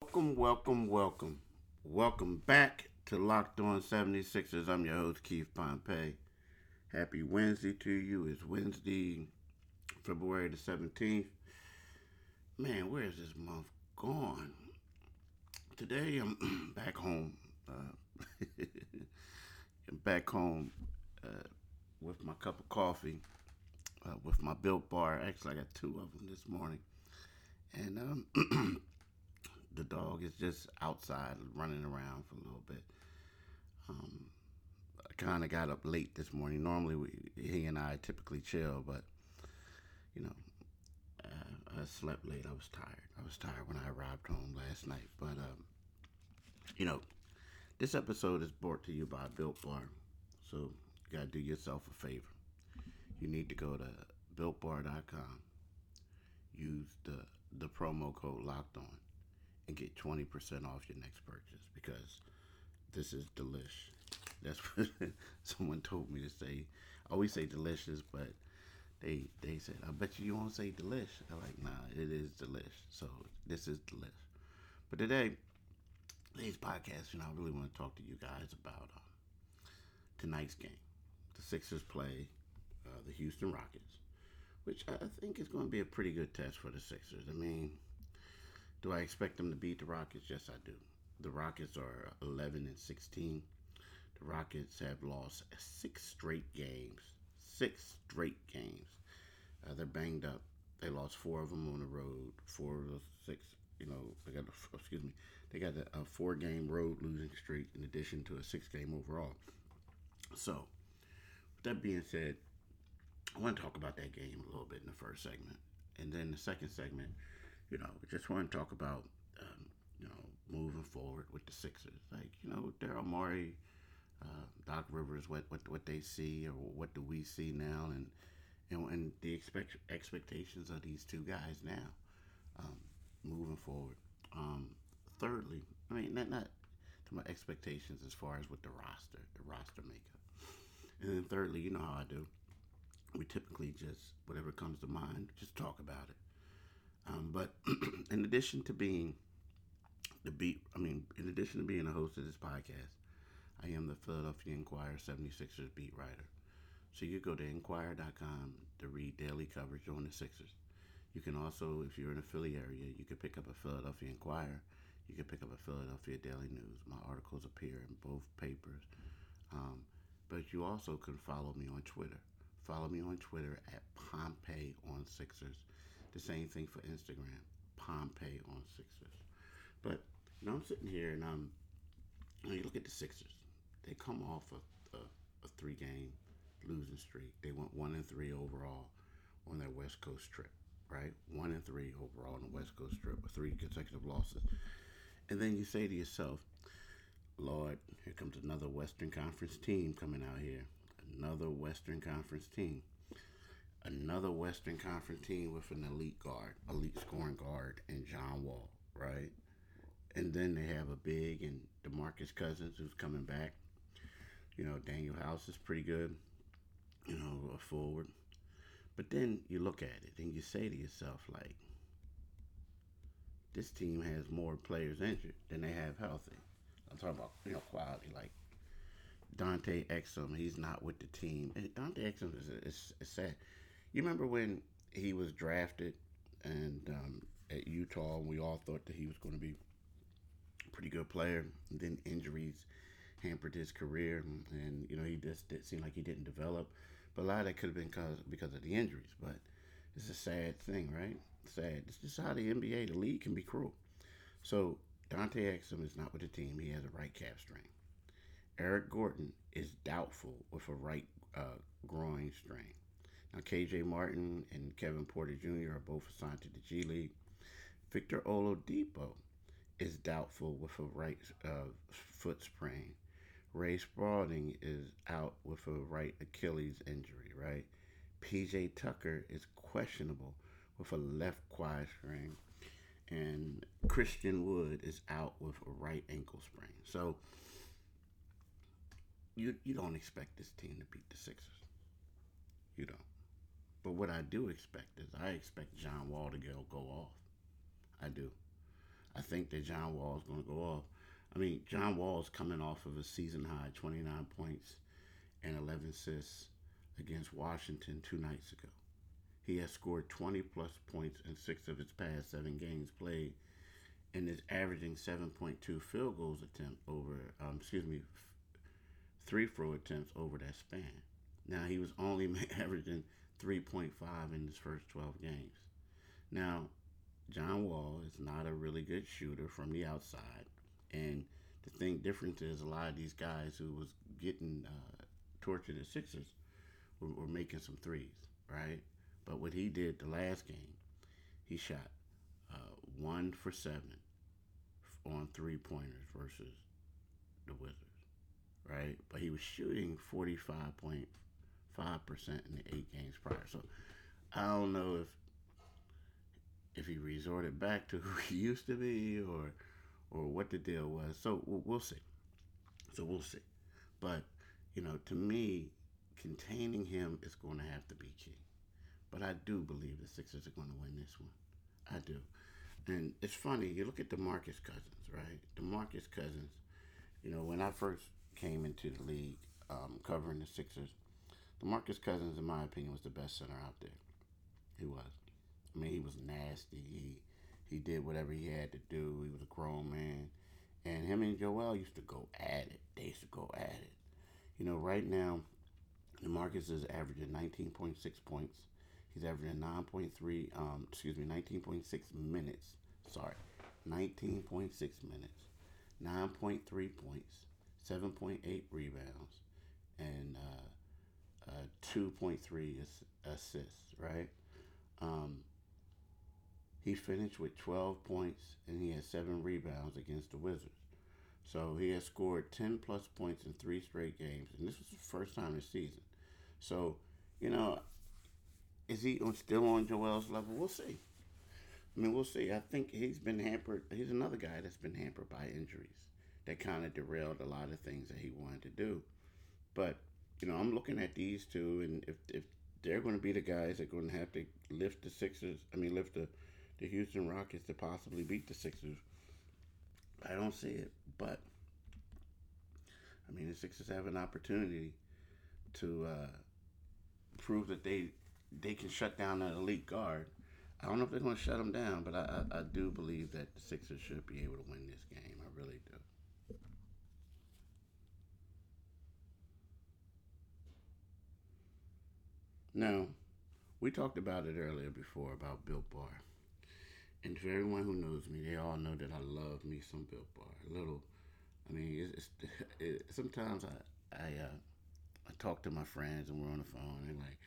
Welcome, welcome, welcome. Welcome back to Locked On 76ers. I'm your host, Keith Pompey. Happy Wednesday to you. It's Wednesday, February the 17th. Man, where is this month gone? Today I'm back home. Uh, I'm back home uh, with my cup of coffee, uh, with my Built Bar. Actually, I got two of them this morning. And um, the dog is just outside running around for a little bit. Um, I kind of got up late this morning. Normally, we, he and I typically chill, but you know, uh, I slept late. I was tired. I was tired when I arrived home last night. But um, you know, this episode is brought to you by Built Bar. So you gotta do yourself a favor. You need to go to builtbar.com. Use the the promo code locked on and get 20% off your next purchase because this is delish. That's what someone told me to say. I always say delicious, but they they said, I bet you you won't say delish. I'm like, nah, it is delish. So this is delish. But today, today's podcast, you know, I really want to talk to you guys about um, tonight's game. The Sixers play uh, the Houston Rockets, which I think is going to be a pretty good test for the Sixers. I mean, do I expect them to beat the Rockets? Yes, I do. The Rockets are 11 and 16. The Rockets have lost six straight games. Six straight games. Uh, they're banged up. They lost four of them on the road. Four of the six, you know, they got a, excuse me, they got a, a four-game road losing streak in addition to a six-game overall. So, with that being said, I want to talk about that game a little bit in the first segment, and then the second segment you know, just want to talk about, um, you know, moving forward with the Sixers. Like, you know, Daryl Morey, uh, Doc Rivers, what, what what they see or what do we see now, and and, and the expect expectations of these two guys now, um, moving forward. Um, thirdly, I mean, not not to my expectations as far as with the roster, the roster makeup, and then thirdly, you know how I do. We typically just whatever comes to mind, just talk about it. Um, but in addition to being the beat, I mean, in addition to being a host of this podcast, I am the Philadelphia Inquirer 76ers beat writer. So you go to inquirer.com to read daily coverage on the Sixers. You can also, if you're in a Philly area, you can pick up a Philadelphia Inquirer. You can pick up a Philadelphia Daily News. My articles appear in both papers. Um, but you also can follow me on Twitter. Follow me on Twitter at Pompey on Sixers. The same thing for Instagram, Pompey on Sixers. But you know, I'm sitting here and I'm. You, you look at the Sixers. They come off a, a, a three-game losing streak. They went one and three overall on their West Coast trip, right? One and three overall on the West Coast trip with three consecutive losses. And then you say to yourself, Lord, here comes another Western Conference team coming out here. Another Western Conference team another Western Conference team with an elite guard, elite scoring guard, and John Wall, right? And then they have a big and DeMarcus Cousins who's coming back. You know, Danuel House is pretty good, you know, a forward. But then you look at it and you say to yourself, like, this team has more players injured than they have healthy. I'm talking about, you know, quality. Like Dante Exum, he's not with the team. Dante Exum is, is, is sad. You remember when he was drafted and um, at Utah, we all thought that he was going to be a pretty good player. And then injuries hampered his career, and you know he just it seemed like he didn't develop. But a lot of that could have been because because of the injuries. But it's a sad thing, right? Sad. It's just how the NBA, the league, can be cruel. So Dante Exum is not with the team. He has a right calf strain. Eric Gordon is doubtful with a right uh, groin strain. Now, KJ Martin and Kevin Porter Jr. are both assigned to the G League. Victor Oladipo is doubtful with a right uh, foot sprain. Ray Spalding is out with a right Achilles injury, right? PJ Tucker is questionable with a left quad sprain. And Christian Wood is out with a right ankle sprain. So you you don't expect this team to beat the Sixers. You don't. But what I do expect is I expect John Wall to go go off. I do. I think that John Wall is going to go off. I mean, John Wall is coming off of a season high 29 points and 11 assists against Washington two nights ago. He has scored 20 plus points in six of his past seven games played and is averaging 7.2 field goals attempt over, um, excuse me, three throw attempts over that span. Now, he was only averaging 3.5 in his first 12 games. Now, John Wall is not a really good shooter from the outside. And the thing difference is a lot of these guys who was getting uh, tortured at Sixers were, were making some threes, right? But what he did the last game, he shot uh, one for seven on three pointers versus the Wizards, right? But he was shooting 45.5% in the eight games prior. So I don't know if if he resorted back to who he used to be or or what the deal was. So we'll, we'll see. So we'll see. But you know, to me, containing him is going to have to be key. But I do believe the Sixers are going to win this one. I do. And it's funny, you look at DeMarcus Cousins, right? DeMarcus Cousins, you know, when I first came into the league um, covering the Sixers, DeMarcus Cousins, in my opinion, was the best center out there. He was. I mean, he was nasty. He he did whatever he had to do. He was a grown man. And him and Joel used to go at it. They used to go at it. You know, right now, DeMarcus is averaging 19.6 points. He's averaging 9.3, um, excuse me, 19.6 minutes. Sorry, 19.6 minutes, 9.3 points, 7.8 rebounds, and uh, uh, 2.3 assists, right? Um, he finished with 12 points and he had seven rebounds against the Wizards. So he has scored 10 plus points in three straight games, and this was the first time this season. So, you know, is he still on Joel's level? We'll see. I mean, we'll see. I think he's been hampered. He's another guy that's been hampered by injuries that kind of derailed a lot of things that he wanted to do. But, you know, I'm looking at these two, and if, if they're going to be the guys that are going to have to lift the Sixers, I mean, lift the, the Houston Rockets to possibly beat the Sixers, I don't see it. But, I mean, the Sixers have an opportunity to uh, prove that they they can shut down an elite guard I don't know if they're going to shut them down, but I, I, I do believe that the Sixers should be able to win this game. I really do. Now, we talked about it earlier before about Built Bar. And for everyone who knows me, they all know that I love me some Built Bar. A little, I mean, it's, it's it, sometimes I I uh, I talk to my friends and we're on the phone and like,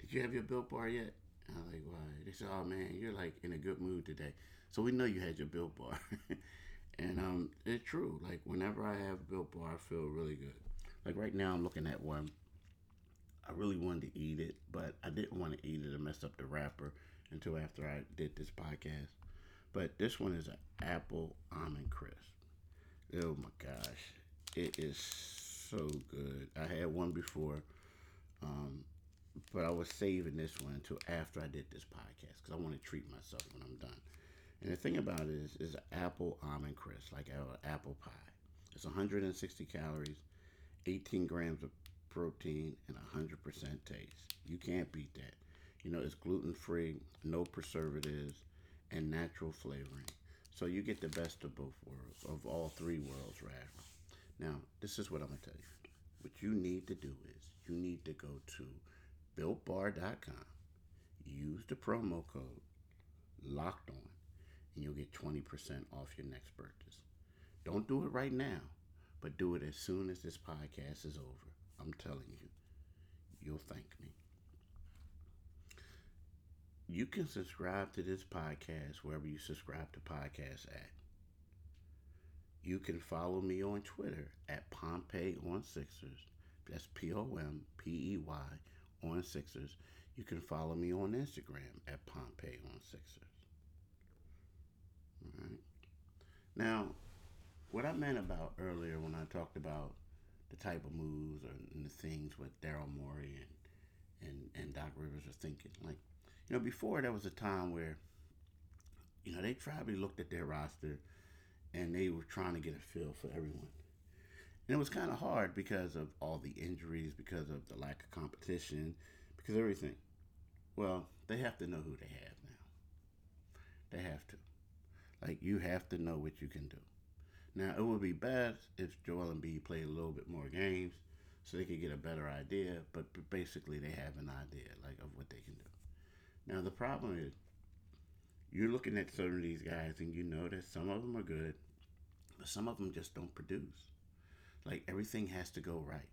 did you have your Built Bar yet? I'm like, why? They said, oh man, you're like in a good mood today. So we know you had your Built Bar. and um, it's true. Like whenever I have Built Bar, I feel really good. Like right now, I'm looking at one. I really wanted to eat it, but I didn't want to eat it and mess up the wrapper until after I did this podcast. But this one is an apple almond crisp. Oh my gosh, it is so good. I had one before. Um, but I was saving this one until after I did this podcast because I want to treat myself when I'm done. And the thing about it is, is apple almond crisp, like an apple pie. It's 160 calories, 18 grams of protein, and 100% taste. You can't beat that. You know, it's gluten free, no preservatives, and natural flavoring. So you get the best of both worlds, of all three worlds, rather. Now, this is what I'm going to tell you. What you need to do is you need to go to builtbar.com. Use the promo code locked on and you'll get 20% off your next purchase. Don't do it right now, but do it as soon as this podcast is over. I'm telling you, you'll thank me. You can subscribe to this podcast wherever you subscribe to podcasts at. You can follow me on Twitter at Pompey on Sixers. That's P O M P E Y on Sixers. You can follow me on Instagram at Pompey on Sixers. All right. Now, what I meant about earlier when I talked about the type of moves or the things what Daryl Morey and, and, and Doc Rivers are thinking, like, you know, before there was a time where you know, they probably looked at their roster and they were trying to get a feel for everyone. And it was kind of hard because of all the injuries, because of the lack of competition, because everything. Well, they have to know who they have now. They have to. Like, you have to know what you can do. Now, it would be best if Joel and B played a little bit more games so they could get a better idea, but basically they have an idea, like, of what they can do. Now, the problem is, you're looking at some of these guys and you know that some of them are good, but some of them just don't produce. Like everything has to go right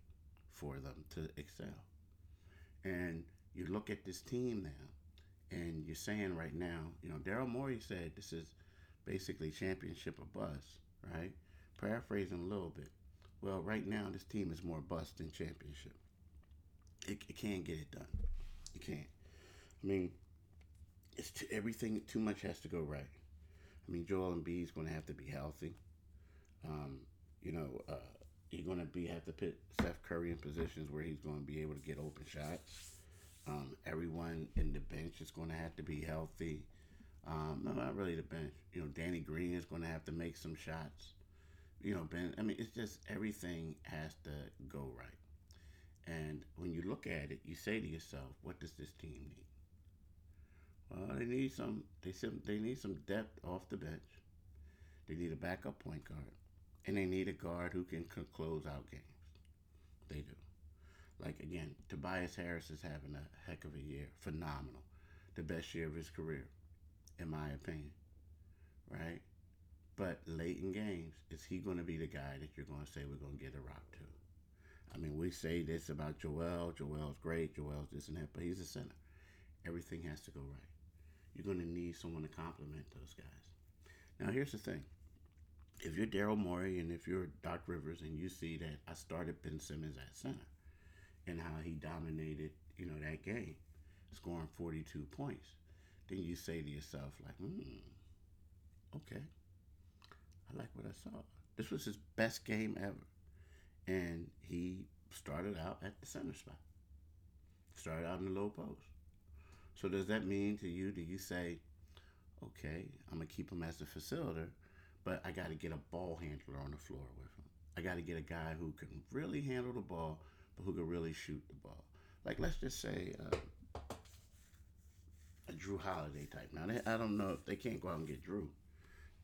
for them to excel. And you look at this team now, and you're saying right now, you know, Daryl Morey said this is basically championship or bust, right? Paraphrasing a little bit. Well, right now this team is more bust than championship. It, it can't get it done. It can't. I mean, it's too, everything. Too much has to go right. I mean, Joel Embiid is going to have to be healthy. Um, you know, uh, you're going to be have to put Seth Curry in positions where he's going to be able to get open shots. Um, everyone in the bench is going to have to be healthy. Um, no, not really the bench. You know, Danny Green is going to have to make some shots. You know, Ben. I mean, it's just everything has to go right. And when you look at it, you say to yourself, "What does this team need?" Well, they need some. They some. They need some depth off the bench. They need a backup point guard, and they need a guard who can close out games. They do. Like again, Tobias Harris is having a heck of a year. Phenomenal, the best year of his career, in my opinion. Right. But late in games, is he going to be the guy that you're going to say we're going to get a rock to? I mean, we say this about Joel. Joel's great. Joel's this and that, but he's a center. Everything has to go right you're going to need someone to complement those guys. Now, here's the thing. If you're Daryl Morey and if you're Doc Rivers and you see that I started Ben Simmons at center and how he dominated, you know, that game, scoring 42 points, then you say to yourself, like, hmm, okay, I like what I saw. This was his best game ever. And he started out at the center spot. Started out in the low post. So does that mean to you, do you say, okay, I'm going to keep him as a facilitator, but I got to get a ball handler on the floor with him. I got to get a guy who can really handle the ball, but who can really shoot the ball. Like, let's just say uh, a Jrue Holiday type. Now, they, I don't know if they can't go out and get Jrue.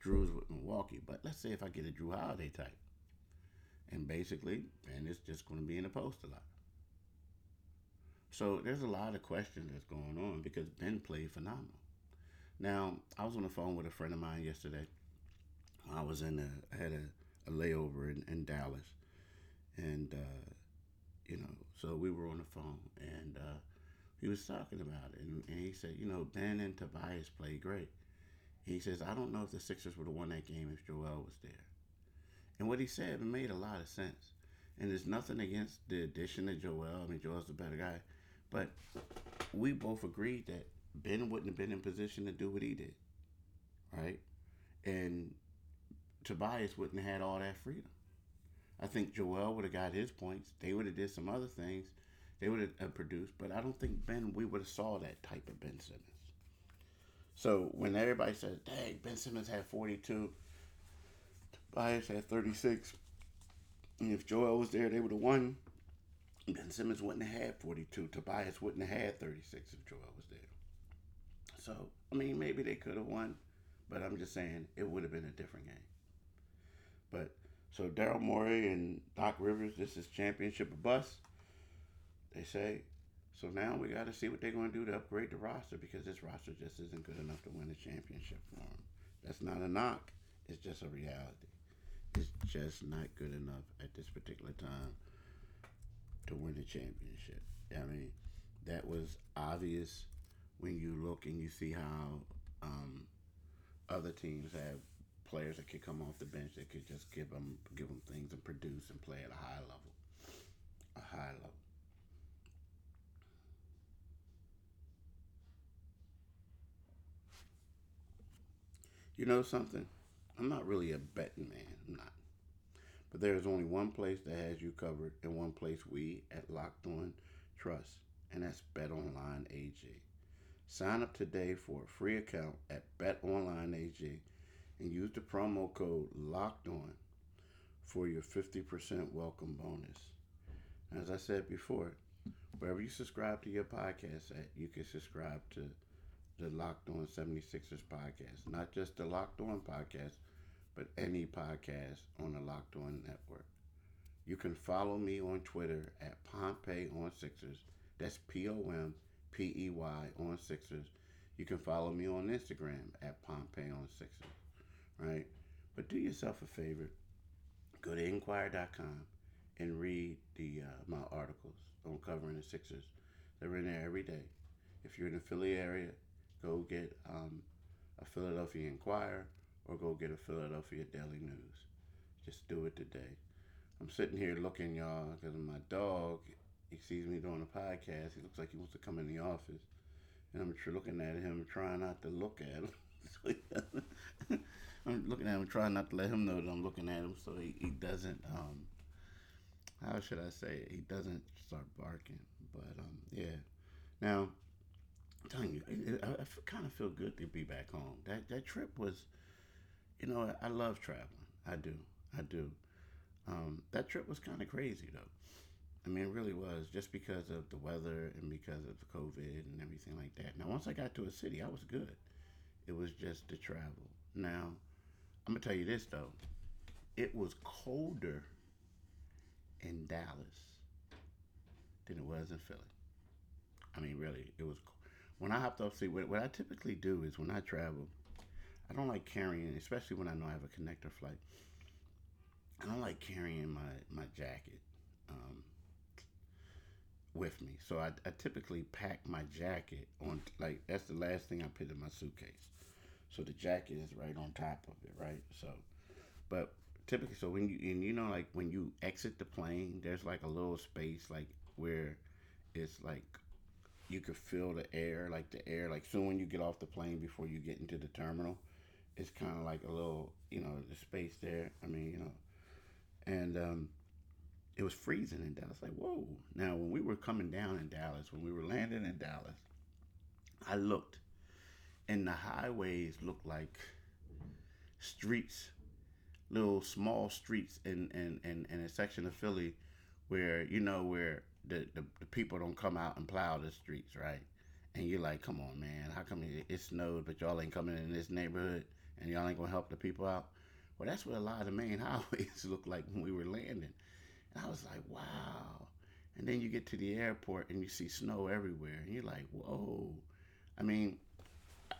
Jrue's with Milwaukee, but let's say if I get a Jrue Holiday type. And basically, Ben it's just going to be in the post a lot. So there's a lot of questions that's going on because Ben played phenomenal. Now, I was on the phone with a friend of mine yesterday. I was in a, I had a, a layover in, in Dallas. And, uh, you know, so we were on the phone and uh, he was talking about it. And, and he said, you know, Ben and Tobias played great. He says, I don't know if the Sixers would have won that game if Joel was there. And what he said made a lot of sense. And there's nothing against the addition of Joel. I mean, Joel's the better guy. But we both agreed that Ben wouldn't have been in position to do what he did, right? And Tobias wouldn't have had all that freedom. I think Joel would have got his points. They would have did some other things. They would have produced, but I don't think Ben. We would have saw that type of Ben Simmons. So when everybody says, "Dang, Ben Simmons had 42, Tobias had 36," and if Joel was there, they would have won. Ben Simmons wouldn't have had 42. Tobias wouldn't have had 36 if Joel was there. So, I mean, maybe they could have won, but I'm just saying it would have been a different game. But so Daryl Morey and Doc Rivers, this is championship or bust. They say. So now we got to see what they're going to do to upgrade the roster because this roster just isn't good enough to win a championship for them. That's not a knock. It's just a reality. It's just not good enough at this particular time to win a championship. I mean, that was obvious when you look and you see how um, other teams have players that could come off the bench that could just give them give them things and produce and play at a high level, a high level. You know something? I'm not really a betting man. I'm not. But there is only one place that has you covered and one place we at Locked On trust, and that's Bet Online AG. Sign up today for a free account at BetOnlineAG and use the promo code Locked On for your 50% welcome bonus. As I said before, wherever you subscribe to your podcast at, you can subscribe to the Locked On 76ers podcast. Not just the Locked On podcast, but any podcast on the Locked On network. You can follow me on Twitter at Pompey on Sixers. That's P O M P E Y on Sixers. You can follow me on Instagram at Pompey on Sixers. Right? But do yourself a favor. Go to Inquirer.com and read the uh, my articles on covering the Sixers. They're in there every day. If you're in the Philly area, go get um, a Philadelphia Inquirer or go get a Philadelphia Daily News. Just do it today. I'm sitting here looking, y'all, because my dog, he sees me doing a podcast. He looks like he wants to come in the office. And I'm looking at him, trying not to look at him. I'm looking at him, trying not to let him know that I'm looking at him so he, he doesn't, um, how should I say it? He doesn't start barking. But, um, yeah. Now, telling you, I, I kind of feel good to be back home. That, that trip was, you know, I love traveling. I do. I do. Um, that trip was kind of crazy though. I mean, it really was just because of the weather and because of the COVID and everything like that. Now, once I got to a city, I was good. It was just the travel. Now, I'm gonna tell you this though, it was colder in Dallas than it was in Philly. I mean, really, it was. When I hopped off, see, what, what I typically do is when I travel, I don't like carrying, especially when I know I have a connector flight. I don't like carrying my my jacket um, with me, so I, I typically pack my jacket on like that's the last thing I put in my suitcase. So the jacket is right on top of it, right? So, but typically, so when you and you know like when you exit the plane, there's like a little space like where it's like you could feel the air, like the air, like soon when you get off the plane before you get into the terminal, it's kind of like a little, you know, the space there. I mean, you know, and um, it was freezing in Dallas. Like, whoa! Now, when we were coming down in Dallas, when we were landing in Dallas, I looked, and the highways looked like streets, little small streets in in, in, in a section of Philly where you know where the, the, the people don't come out and plow the streets, right? And you're like, come on, man, how come it, it snowed, but y'all ain't coming in this neighborhood and y'all ain't gonna help the people out? Well, that's what a lot of the main highways look like when we were landing. And I was like, wow. And then you get to the airport and you see snow everywhere, and you're like, whoa. I mean,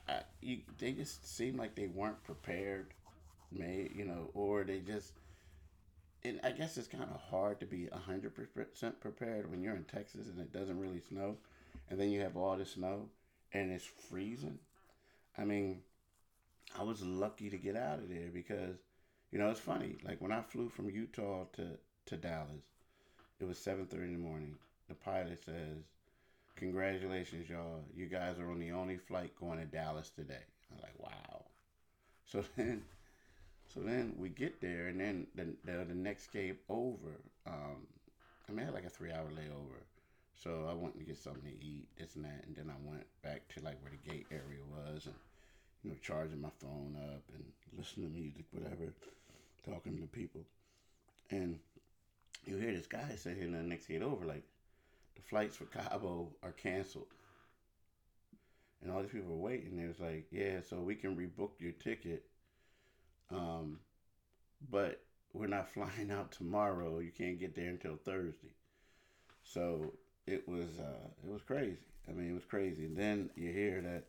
I, you, they just seem like they weren't prepared, made, you know, or they just. And I guess it's kind of hard to be 100% prepared when you're in Texas and it doesn't really snow. And then you have all the snow and it's freezing. I mean, I was lucky to get out of there because you know, it's funny. Like when I flew from Utah to to Dallas, it was seven thirty in the morning. The pilot says, "Congratulations, y'all! You guys are on the only flight going to Dallas today." I'm like, "Wow!" So then, so then we get there, and then the the, the next gate over. Um, I mean, I had like a three hour layover. So I went to get something to eat, this and that, and then I went back to like where the gate area was, and you know, charging my phone up and listening to music, whatever, talking to people. And you hear this guy say saying the next gate over, like, the flights for Cabo are canceled. And all these people were waiting. It was like, yeah, so we can rebook your ticket. Um, but we're not flying out tomorrow. You can't get there until Thursday. So it was uh, it was crazy. I mean, it was crazy. And then you hear that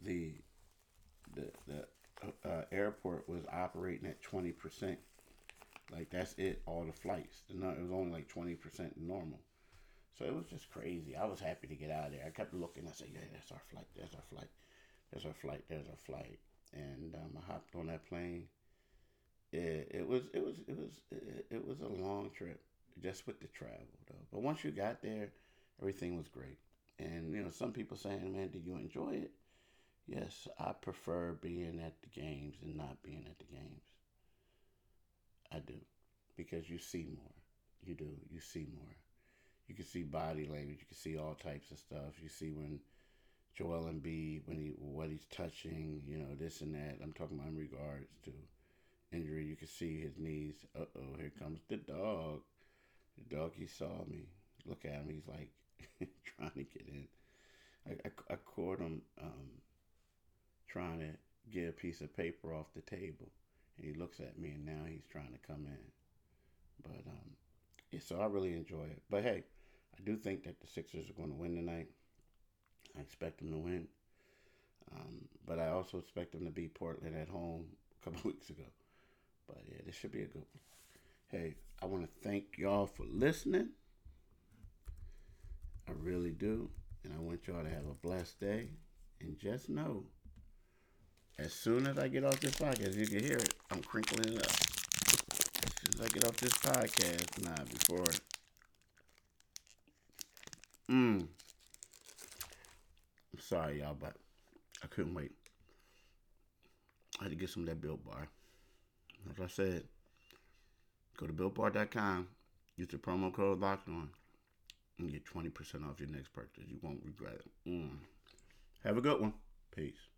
the the the uh, airport was operating at twenty percent. Like that's it, all the flights. it was only like twenty percent normal. So it was just crazy. I was happy to get out of there. I kept looking. I said, "Yeah, that's our flight. That's our flight. There's our flight. There's our flight." And um, I hopped on that plane. It, it was it was it was it, it was a long trip, just with the travel though. But once you got there, everything was great. And you know, some people saying, "Man, did you enjoy it?" Yes, I prefer being at the games and not being at the games. I do. Because you see more. You do. You see more. You can see body language. You can see all types of stuff. You see when Joel Embiid when he what he's touching, you know, this and that. I'm talking about in regards to injury. You can see his knees. Uh oh, here comes the dog. The dog he saw me. Look at him. He's like trying to get in. I, I, I caught him um, trying to get a piece of paper off the table, and he looks at me, and now he's trying to come in. But um, yeah, so I really enjoy it. But hey, I do think that the Sixers are going to win tonight. I expect them to win. Um, but I also expect them to beat Portland at home a couple weeks ago. But yeah, this should be a good one. Hey, I want to thank y'all for listening. I really do. And I want y'all to have a blessed day. And just know, as soon as I get off this podcast, you can hear it. I'm crinkling it up. As soon as I get off this podcast, nah, before. Mmm. Sorry, y'all, but I couldn't wait. I had to get some of that Built Bar. Like I said, go to BuiltBar.com, use the promo code Locked On, and get 20% off your next purchase. You won't regret it. Mm. Have a good one. Peace.